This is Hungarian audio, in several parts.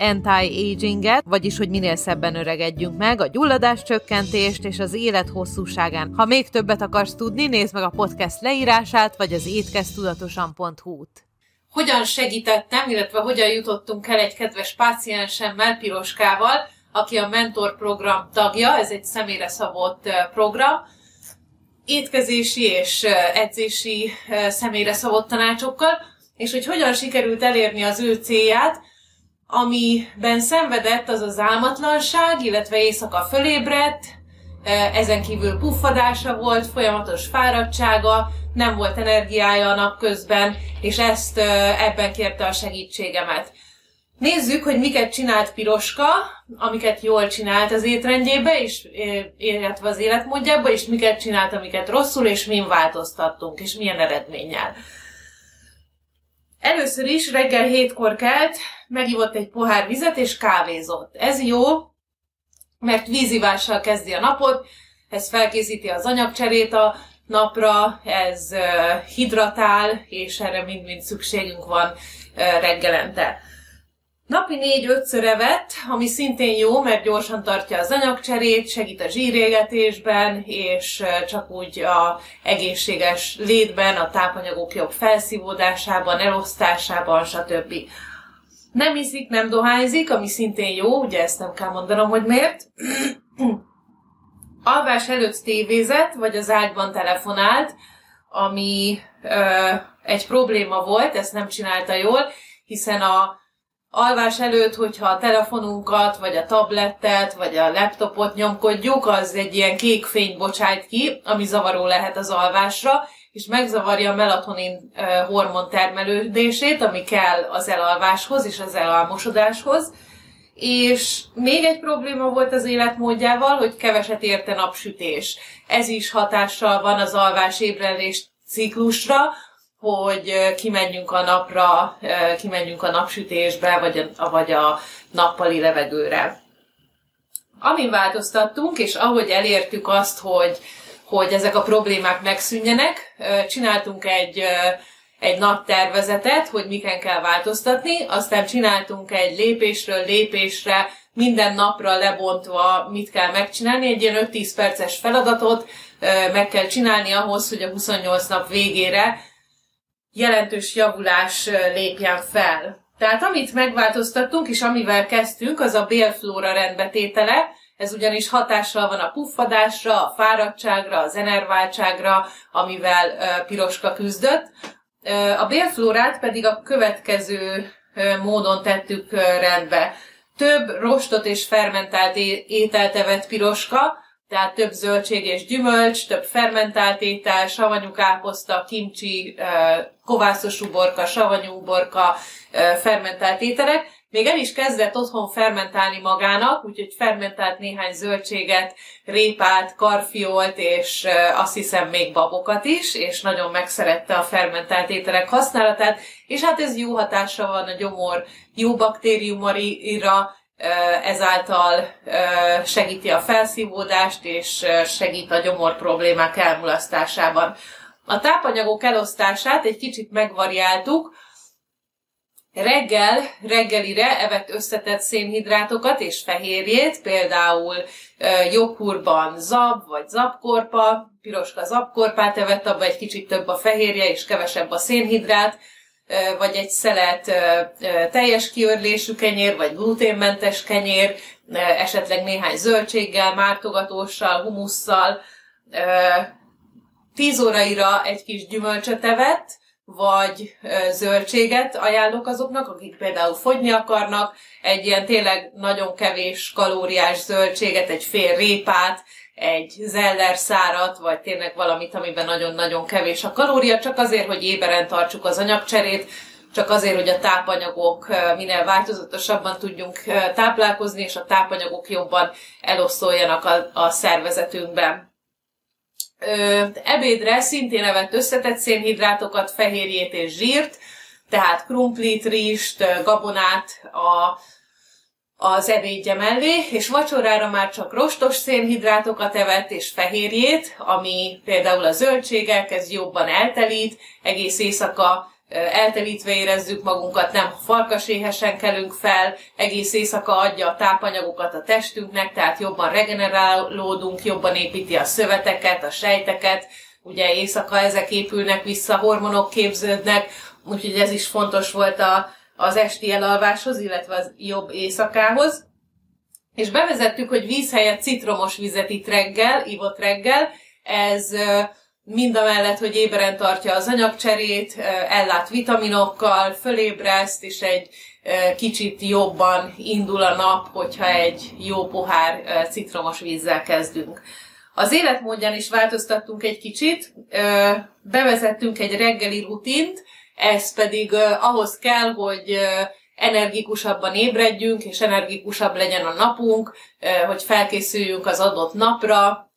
anti-aginget, vagyis hogy minél szebben öregedjünk meg, a gyulladás csökkentést és az élet hosszúságán. Ha még többet akarsz tudni, nézd meg a podcast leírását, vagy az étkeztudatosan.hu-t. Hogyan segítettem, illetve hogyan jutottunk el egy kedves páciensemmel, Piroskával, aki a mentor program tagja, ez egy személyre szabott program, étkezési és edzési személyre szabott tanácsokkal, és hogy hogyan sikerült elérni az ő célját, Amiben szenvedett az az álmatlanság, illetve éjszaka fölébredt, ezen kívül puffadása volt, folyamatos fáradtsága, nem volt energiája a napközben, és ezt ebben kérte a segítségemet. Nézzük, hogy miket csinált Piroska, amiket jól csinált az étrendjébe, és, illetve az életmódjába, és miket csinált, amiket rosszul, és min változtattunk, és milyen eredménnyel. Először is reggel hétkor kelt, megivott egy pohár vizet és kávézott. Ez jó, mert vízivással kezdi a napot, ez felkészíti az anyagcserét a napra, ez hidratál, és erre mind-mind szükségünk van reggelente. Napi négy-ötször evett, ami szintén jó, mert gyorsan tartja az anyagcserét, segít a zsírégetésben, és csak úgy a egészséges létben, a tápanyagok jobb felszívódásában, elosztásában, stb. Nem iszik, nem dohányzik, ami szintén jó, ugye ezt nem kell mondanom, hogy miért. Alvás előtt tévézett, vagy az ágyban telefonált, ami ö, egy probléma volt, ezt nem csinálta jól, hiszen a alvás előtt, hogyha a telefonunkat, vagy a tablettet, vagy a laptopot nyomkodjuk, az egy ilyen kék fényt bocsájt ki, ami zavaró lehet az alvásra, és megzavarja a melatonin hormon termelődését, ami kell az elalváshoz és az elalmosodáshoz. És még egy probléma volt az életmódjával, hogy keveset érte napsütés. Ez is hatással van az alvás ébrelés ciklusra, hogy kimenjünk a napra, kimenjünk a napsütésbe, vagy a, vagy a nappali levegőre. Amin változtattunk, és ahogy elértük azt, hogy, hogy ezek a problémák megszűnjenek, csináltunk egy, egy nagy tervezetet, hogy miken kell változtatni, aztán csináltunk egy lépésről lépésre, minden napra lebontva mit kell megcsinálni, egy ilyen 5-10 perces feladatot meg kell csinálni ahhoz, hogy a 28 nap végére jelentős javulás lépjen fel. Tehát amit megváltoztattunk, és amivel kezdtünk, az a bélflóra rendbetétele, ez ugyanis hatással van a puffadásra, a fáradtságra, az enerváltságra, amivel Piroska küzdött. A bélflórát pedig a következő módon tettük rendbe. Több rostot és fermentált ételt evett Piroska, tehát több zöldség és gyümölcs, több fermentált étel, savanyú káposzta, kimcsi, kovászos uborka, savanyú uborka, fermentált ételek. Még el is kezdett otthon fermentálni magának, úgyhogy fermentált néhány zöldséget, répát, karfiolt, és azt hiszem még babokat is, és nagyon megszerette a fermentált ételek használatát, és hát ez jó hatása van a gyomor jó baktériumira, ezáltal segíti a felszívódást, és segít a gyomor problémák elmulasztásában. A tápanyagok elosztását egy kicsit megvariáltuk, Reggel, reggelire evett összetett szénhidrátokat és fehérjét, például joghurtban zab vagy zabkorpa, piroska zabkorpát evett, abban egy kicsit több a fehérje és kevesebb a szénhidrát, vagy egy szelet teljes kiörlésű kenyér, vagy gluténmentes kenyér, esetleg néhány zöldséggel, mártogatóssal, humusszal. Tíz óraira egy kis gyümölcsöt evett, vagy zöldséget ajánlok azoknak, akik például fogyni akarnak, egy ilyen tényleg nagyon kevés kalóriás zöldséget, egy fél répát, egy zeller szárat, vagy tényleg valamit, amiben nagyon-nagyon kevés a kalória, csak azért, hogy éberen tartsuk az anyagcserét, csak azért, hogy a tápanyagok minél változatosabban tudjunk táplálkozni, és a tápanyagok jobban eloszoljanak a, a szervezetünkben. Ö, ebédre szintén evett összetett szénhidrátokat, fehérjét és zsírt, tehát krumplit, rizst, gabonát a, az ebédje mellé, és vacsorára már csak rostos szénhidrátokat evett és fehérjét, ami például a zöldségek, ez jobban eltelít, egész éjszaka eltelítve érezzük magunkat, nem farkaséhesen kelünk fel, egész éjszaka adja a tápanyagokat a testünknek, tehát jobban regenerálódunk, jobban építi a szöveteket, a sejteket, ugye éjszaka ezek épülnek vissza, hormonok képződnek, úgyhogy ez is fontos volt a, az esti elalváshoz, illetve az jobb éjszakához. És bevezettük, hogy víz helyett citromos vizet itt reggel, ivott reggel, ez mind a mellett, hogy éberen tartja az anyagcserét, ellát vitaminokkal, fölébreszt, és egy kicsit jobban indul a nap, hogyha egy jó pohár citromos vízzel kezdünk. Az életmódján is változtattunk egy kicsit, bevezettünk egy reggeli rutint, ez pedig ahhoz kell, hogy energikusabban ébredjünk, és energikusabb legyen a napunk, hogy felkészüljünk az adott napra,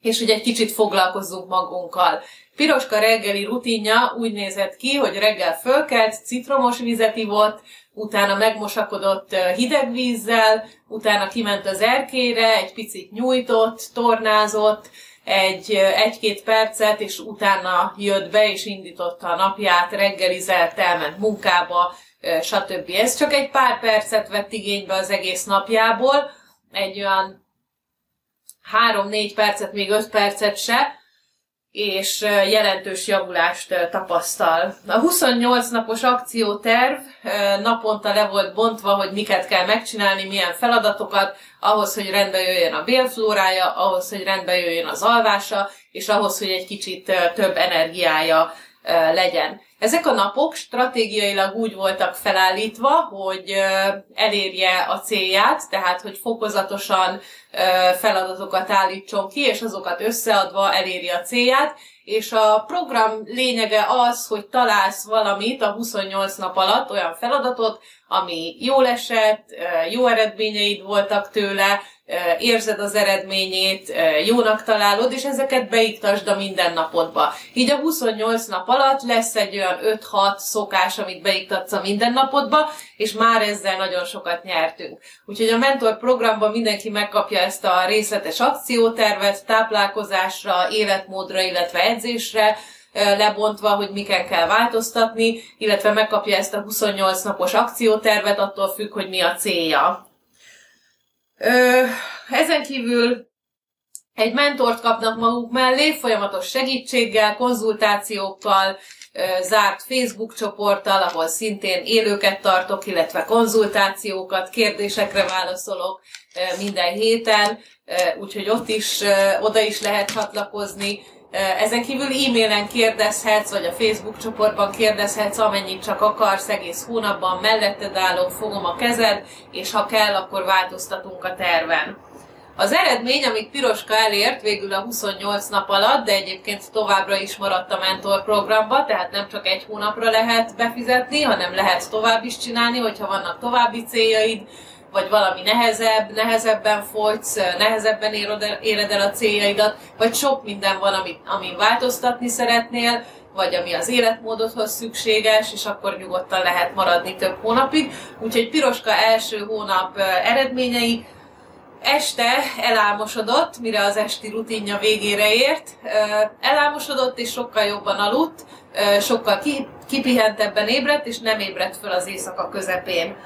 és hogy egy kicsit foglalkozzunk magunkkal. Piroska reggeli rutinja úgy nézett ki, hogy reggel fölkelt, citromos vizet ivott, utána megmosakodott hideg vízzel, utána kiment az erkére, egy picit nyújtott, tornázott, egy, egy-két percet, és utána jött be, és indította a napját, reggelizett, elment munkába, stb. Ez csak egy pár percet vett igénybe az egész napjából, egy olyan 3-4 percet, még 5 percet se, és jelentős javulást tapasztal. A 28 napos akcióterv naponta le volt bontva, hogy miket kell megcsinálni, milyen feladatokat, ahhoz, hogy rendbe jöjjön a bélflórája, ahhoz, hogy rendbe jöjjön az alvása, és ahhoz, hogy egy kicsit több energiája legyen. Ezek a napok stratégiailag úgy voltak felállítva, hogy elérje a célját, tehát hogy fokozatosan feladatokat állítson ki, és azokat összeadva eléri a célját, és a program lényege az, hogy találsz valamit a 28 nap alatt, olyan feladatot, ami jól esett, jó eredményeid voltak tőle, érzed az eredményét, jónak találod, és ezeket beiktasd a mindennapodba. Így a 28 nap alatt lesz egy olyan 5-6 szokás, amit beiktatsz a mindennapodba, és már ezzel nagyon sokat nyertünk. Úgyhogy a mentor programban mindenki megkapja ezt a részletes akciótervet, táplálkozásra, életmódra, illetve edzésre, lebontva, hogy miken kell változtatni, illetve megkapja ezt a 28 napos akciótervet, attól függ, hogy mi a célja. Ö, ezen kívül egy mentort kapnak maguk mellé, folyamatos segítséggel, konzultációkkal, zárt Facebook csoporttal, ahol szintén élőket tartok, illetve konzultációkat, kérdésekre válaszolok minden héten, úgyhogy ott is, oda is lehet csatlakozni. Ezen kívül e-mailen kérdezhetsz, vagy a Facebook csoportban kérdezhetsz, amennyit csak akarsz, egész hónapban melletted állok, fogom a kezed, és ha kell, akkor változtatunk a terven. Az eredmény, amit Piroska elért végül a 28 nap alatt, de egyébként továbbra is maradt a mentor programba, tehát nem csak egy hónapra lehet befizetni, hanem lehet tovább is csinálni, hogyha vannak további céljaid, vagy valami nehezebb, nehezebben folytsz, nehezebben éred el a céljaidat, vagy sok minden van, amit, amin változtatni szeretnél, vagy ami az életmódodhoz szükséges, és akkor nyugodtan lehet maradni több hónapig. Úgyhogy Piroska első hónap eredményei, este elálmosodott, mire az esti rutinja végére ért. Elálmosodott és sokkal jobban aludt, sokkal kipihentebben ébredt, és nem ébredt föl az éjszaka közepén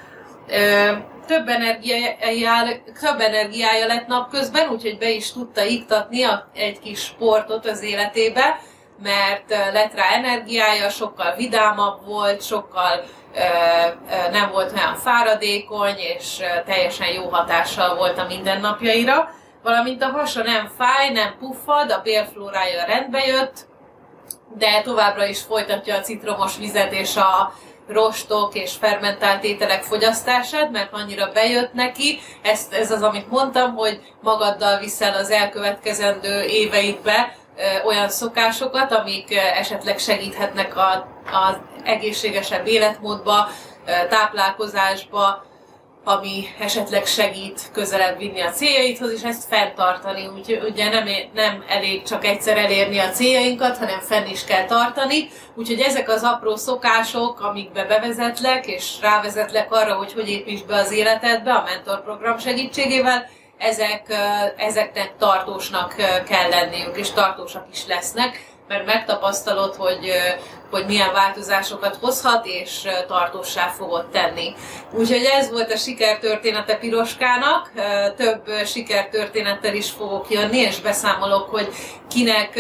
több energiája, több energiája lett napközben, úgyhogy be is tudta iktatni a, egy kis sportot az életébe, mert lett rá energiája, sokkal vidámabb volt, sokkal nem volt olyan fáradékony, és teljesen jó hatással volt a mindennapjaira. Valamint a hasa nem fáj, nem puffad, a bélflórája rendbe jött, de továbbra is folytatja a citromos vizet és a rostok és fermentált ételek fogyasztását, mert annyira bejött neki. Ezt, ez az, amit mondtam, hogy magaddal viszel az elkövetkezendő éveidbe olyan szokásokat, amik esetleg segíthetnek az egészségesebb életmódba, táplálkozásba, ami esetleg segít közelebb vinni a céljaithoz, és ezt fenntartani. Úgyhogy ugye nem, nem elég csak egyszer elérni a céljainkat, hanem fenn is kell tartani. Úgyhogy ezek az apró szokások, amikbe bevezetlek, és rávezetlek arra, hogy hogy építs be az életedbe a mentorprogram segítségével, ezek, ezeknek tartósnak kell lenniük, és tartósak is lesznek mert megtapasztalod, hogy, hogy milyen változásokat hozhat, és tartósá fogod tenni. Úgyhogy ez volt a sikertörténete Piroskának, több sikertörténettel is fogok jönni, és beszámolok, hogy kinek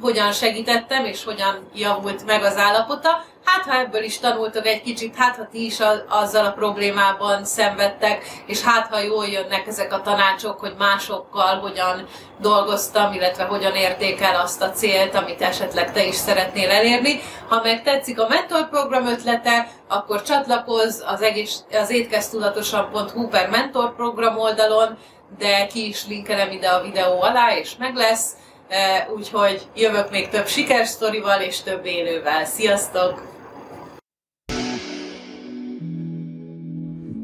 hogyan segítettem, és hogyan javult meg az állapota. Hát, ha ebből is tanultok egy kicsit, hát, ha ti is a, azzal a problémában szenvedtek, és hát, ha jól jönnek ezek a tanácsok, hogy másokkal hogyan dolgoztam, illetve hogyan értékel azt a célt, amit esetleg te is szeretnél elérni. Ha meg tetszik a mentorprogram ötlete, akkor csatlakozz az, egész, az étkeztudatosan.hu per mentorprogram oldalon, de ki is linkelem ide a videó alá, és meg lesz úgyhogy jövök még több sikersztorival és több élővel. Sziasztok!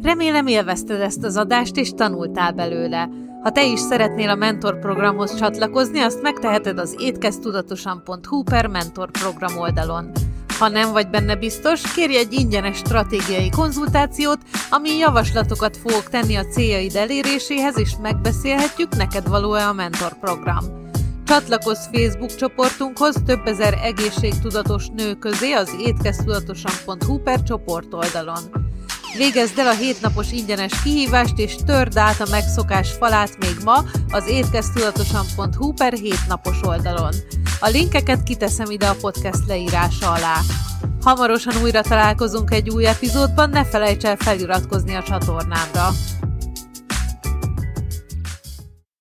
Remélem élvezted ezt az adást és tanultál belőle. Ha te is szeretnél a mentor programhoz csatlakozni, azt megteheted az étkeztudatosan.hu per mentor oldalon. Ha nem vagy benne biztos, kérj egy ingyenes stratégiai konzultációt, ami javaslatokat fogok tenni a céljaid eléréséhez, és megbeszélhetjük, neked való-e a mentor program. Csatlakozz Facebook csoportunkhoz több ezer egészségtudatos nő közé az étkeztudatosan.hu per csoport oldalon. Végezd el a hétnapos ingyenes kihívást és törd át a megszokás falát még ma az étkeztudatosan.hu per hétnapos oldalon. A linkeket kiteszem ide a podcast leírása alá. Hamarosan újra találkozunk egy új epizódban, ne felejts el feliratkozni a csatornámra.